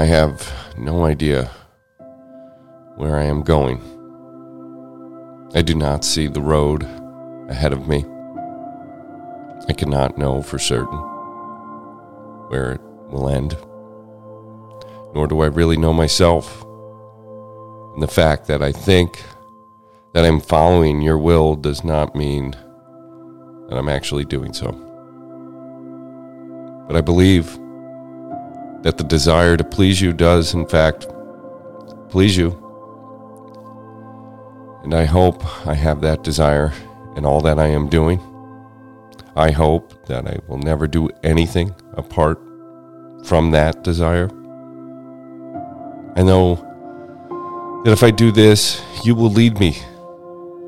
I have no idea where I am going. I do not see the road ahead of me. I cannot know for certain where it will end, nor do I really know myself. And the fact that I think that I'm following your will does not mean that I'm actually doing so. But I believe that the desire to please you does, in fact, please you. And I hope I have that desire in all that I am doing. I hope that I will never do anything apart from that desire. I know that if I do this, you will lead me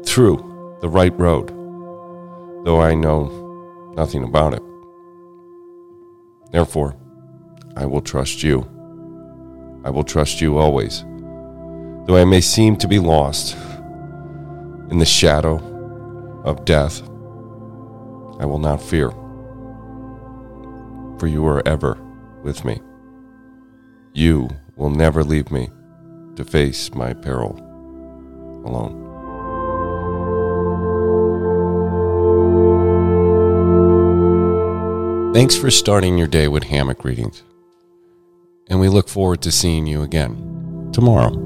through the right road, though I know nothing about it. Therefore, I will trust you. I will trust you always, though I may seem to be lost in the shadow of death. I will not fear, for you are ever with me. You will never leave me to face my peril alone. Thanks for starting your day with hammock readings, and we look forward to seeing you again tomorrow.